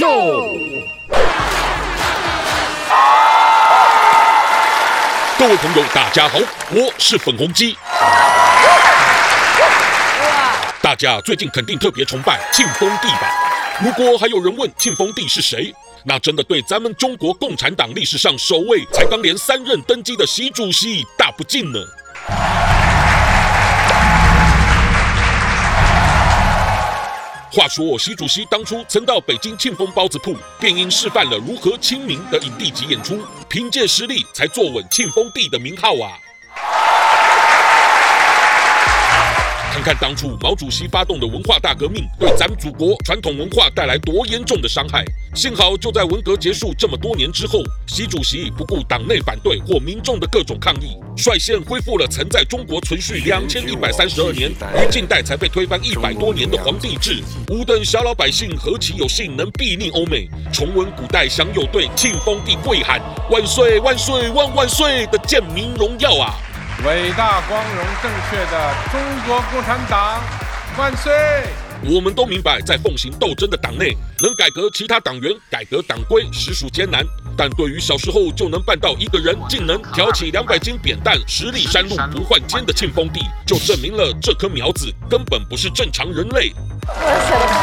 秀。各位朋友，大家好，我是粉红鸡。大家最近肯定特别崇拜庆丰帝吧？如果还有人问庆丰帝是谁，那真的对咱们中国共产党历史上首位才刚连三任登基的习主席大不敬呢。话说，习主席当初曾到北京庆丰包子铺，便因示范了如何亲民的影帝级演出，凭借实力才坐稳庆丰帝的名号啊。看看当初毛主席发动的文化大革命，对咱们祖国传统文化带来多严重的伤害。幸好就在文革结束这么多年之后，习主席不顾党内反对或民众的各种抗议，率先恢复了曾在中国存续两千一百三十二年，于近代才被推翻一百多年的皇帝制。吾等小老百姓何其有幸能避逆欧美，重温古代享有对庆丰帝跪喊“万岁万岁万万岁”的贱民荣耀啊！伟大、光荣、正确的中国共产党万岁！我们都明白，在奉行斗争的党内，能改革其他党员、改革党规实属艰难。但对于小时候就能办到一个人竟能挑起两百斤扁担、十里山路不换肩的庆丰帝，就证明了这棵苗子根本不是正常人类。我写的太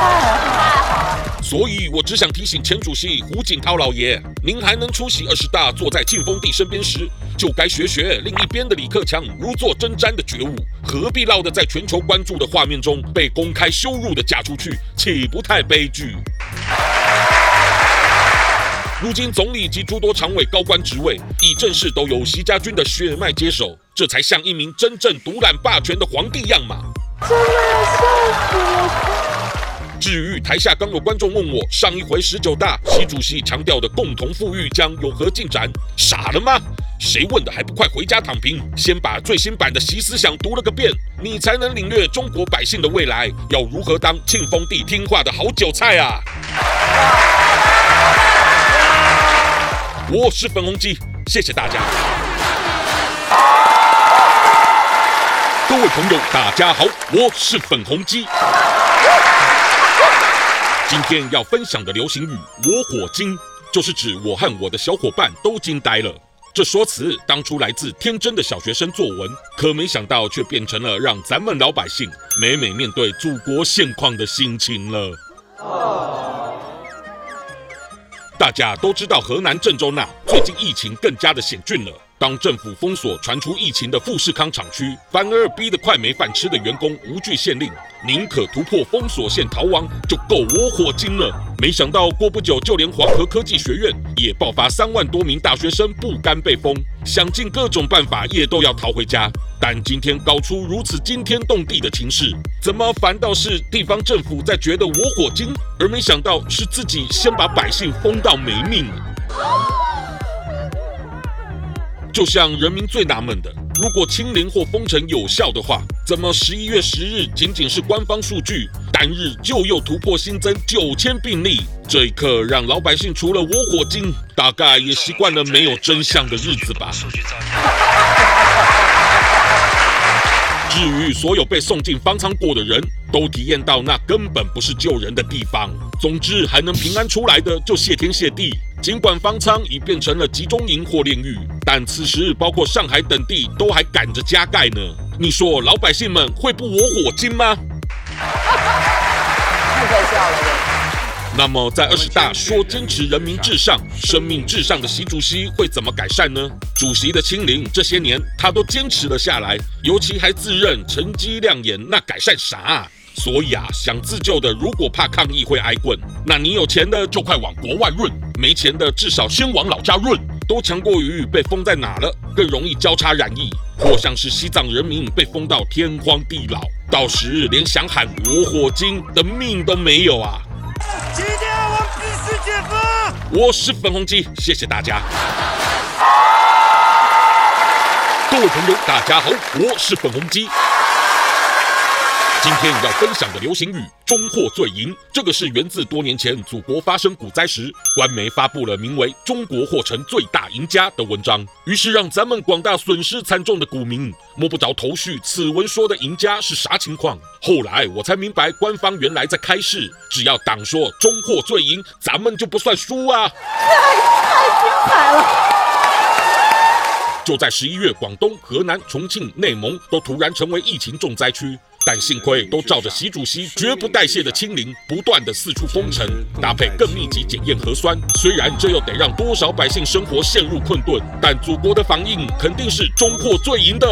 好，所以我只想提醒前主席胡锦涛老爷，您还能出席二十大，坐在庆丰帝身边时。就该学学另一边的李克强如坐针毡的觉悟，何必落得在全球关注的画面中被公开羞辱的嫁出去，岂不太悲剧？如今总理及诸多常委高官职位已正式都由习家军的血脉接手，这才像一名真正独揽霸权的皇帝样嘛！真的要笑死了！至于台下刚有观众问我，上一回十九大习主席强调的共同富裕将有何进展？傻了吗？谁问的还不快回家躺平？先把最新版的习思想读了个遍，你才能领略中国百姓的未来要如何当庆丰帝听话的好韭菜啊！我是粉红鸡，谢谢大家。各位朋友，大家好，我是粉红鸡。今天要分享的流行语“我火惊”，就是指我和我的小伙伴都惊呆了。这说辞当初来自天真的小学生作文，可没想到却变成了让咱们老百姓每每面对祖国现况的心情了。大家都知道，河南郑州那最近疫情更加的险峻了。当政府封锁传出疫情的富士康厂区，反而逼得快没饭吃的员工无惧县令，宁可突破封锁线逃亡，就够我火精了。没想到过不久，就连黄河科技学院也爆发三万多名大学生不甘被封，想尽各种办法也都要逃回家。但今天搞出如此惊天动地的情势，怎么反倒是地方政府在觉得我火精，而没想到是自己先把百姓封到没命？就像人民最纳闷的，如果清零或封城有效的话，怎么十一月十日仅仅是官方数据，单日就又突破新增九千病例？这一刻让老百姓除了我火惊，大概也习惯了没有真相的日子吧。至于所有被送进方舱过的人，都体验到那根本不是救人的地方。总之，还能平安出来的就谢天谢地。尽管方舱已变成了集中营或炼狱，但此时包括上海等地都还赶着加盖呢。你说老百姓们会不我火惊吗？太可笑了！那么在二十大说坚持人民至上、生命至上的习主席会怎么改善呢？主席的清零这些年他都坚持了下来，尤其还自认成绩亮眼，那改善啥？所以啊，想自救的，如果怕抗议会挨棍，那你有钱的就快往国外润，没钱的至少先往老家润，都强过于被封在哪了，更容易交叉染疫，或像是西藏人民被封到天荒地老，到时连想喊我火精的命都没有啊！今天我必须解封。我是粉红鸡，谢谢大家。各位朋友，大家好，我是粉红鸡。今天要分享的流行语“中货最赢”，这个是源自多年前祖国发生股灾时，官媒发布了名为“中国货成最大赢家”的文章，于是让咱们广大损失惨重的股民摸不着头绪。此文说的赢家是啥情况？后来我才明白，官方原来在开示，只要党说“中货最赢”，咱们就不算输啊！太精彩了！就在十一月，广东、河南、重庆、内蒙都突然成为疫情重灾区，但幸亏都照着习主席绝不代谢的清零，不断的四处封城，搭配更密集检验核酸。虽然这又得让多少百姓生活陷入困顿，但祖国的防疫肯定是终获最赢的。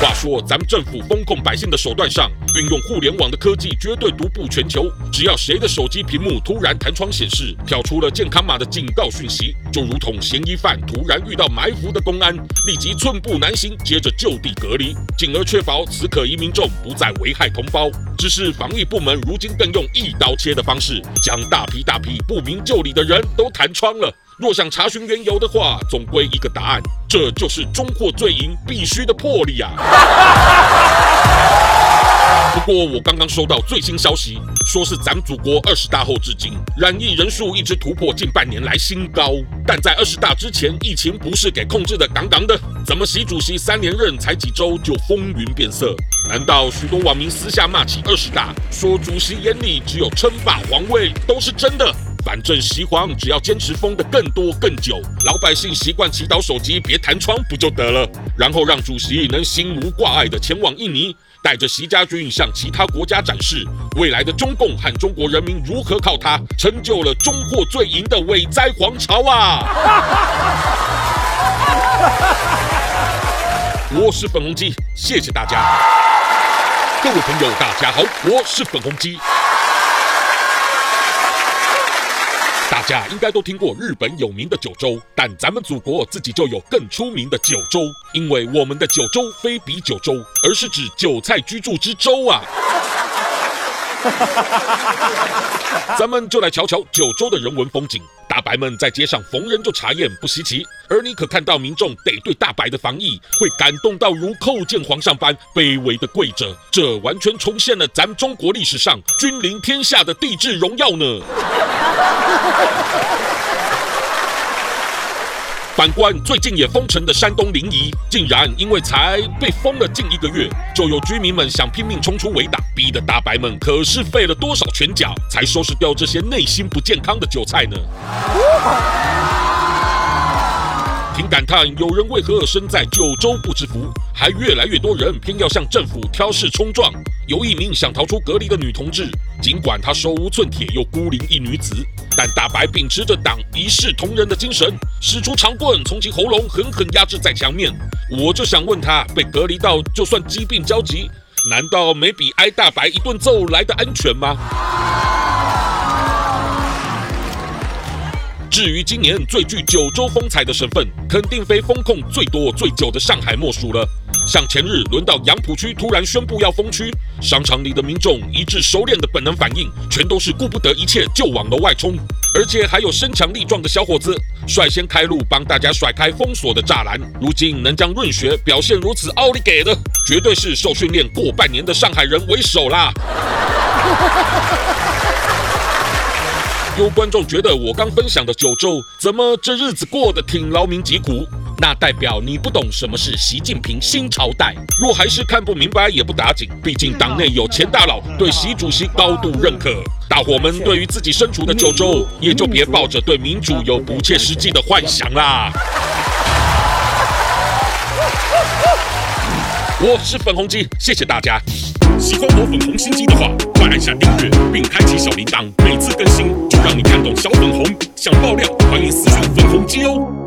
话说，咱们政府封控百姓的手段上，运用互联网的科技绝对独步全球。只要谁的手机屏幕突然弹窗显示跳出了健康码的警告讯息，就如同嫌疑犯突然遇到埋伏的公安，立即寸步难行，接着就地隔离，进而确保此可疑民众不再危害同胞。只是防疫部门如今更用一刀切的方式，将大批大批不明就里的人都弹窗了。若想查询缘由的话，总归一个答案，这就是中货最赢必须的魄力啊！不过我刚刚收到最新消息，说是咱祖国二十大后至今染疫人数一直突破近半年来新高，但在二十大之前，疫情不是给控制的杠杠的，怎么习主席三连任才几周就风云变色？难道许多网民私下骂起二十大，说主席眼里只有称霸皇位，都是真的？反正习皇只要坚持封得更多更久，老百姓习惯祈祷手机别弹窗不就得了？然后让主席能心无挂碍地前往印尼，带着习家军向其他国家展示未来的中共和中国人民如何靠他成就了中货最赢的伟哉皇朝啊！我是粉红鸡，谢谢大家，各位朋友，大家好，我是粉红鸡。大家应该都听过日本有名的九州，但咱们祖国自己就有更出名的九州，因为我们的九州非比九州，而是指韭菜居住之州啊。咱们就来瞧瞧九州的人文风景。大白们在街上逢人就查验，不稀奇。而你可看到民众得对大白的防疫会感动到如叩见皇上般卑微的跪着，这完全重现了咱们中国历史上君临天下的帝制荣耀呢。反观最近也封城的山东临沂，竟然因为才被封了近一个月，就有居民们想拼命冲出围挡，逼得大白们可是费了多少拳脚才收拾掉这些内心不健康的韭菜呢？挺感叹，有人为何身在九州不知福，还越来越多人偏要向政府挑事冲撞。有一名想逃出隔离的女同志，尽管她手无寸铁又孤零一女子，但大白秉持着党一视同仁的精神，使出长棍从其喉咙狠狠压制在墙面。我就想问她，被隔离到就算疾病交集，难道没比挨大白一顿揍来的安全吗？至于今年最具九州风采的省份，肯定非风控最多最久的上海莫属了。像前日轮到杨浦区突然宣布要封区，商场里的民众一致熟练的本能反应，全都是顾不得一切就往楼外冲，而且还有身强力壮的小伙子率先开路帮大家甩开封锁的栅栏。如今能将润学表现如此奥利给的，绝对是受训练过半年的上海人为首啦。有观众觉得我刚分享的九州，怎么这日子过得挺劳民疾苦？那代表你不懂什么是习近平新朝代。若还是看不明白也不打紧，毕竟党内有钱大佬对习主席高度认可。大伙们对于自己身处的九州，也就别抱着对民主有不切实际的幻想啦。我是粉红鸡，谢谢大家。喜欢我粉红心机的话，快按下订阅并开启小铃铛，每次更新让你看懂小粉红。想爆料，欢迎私信粉红机哦。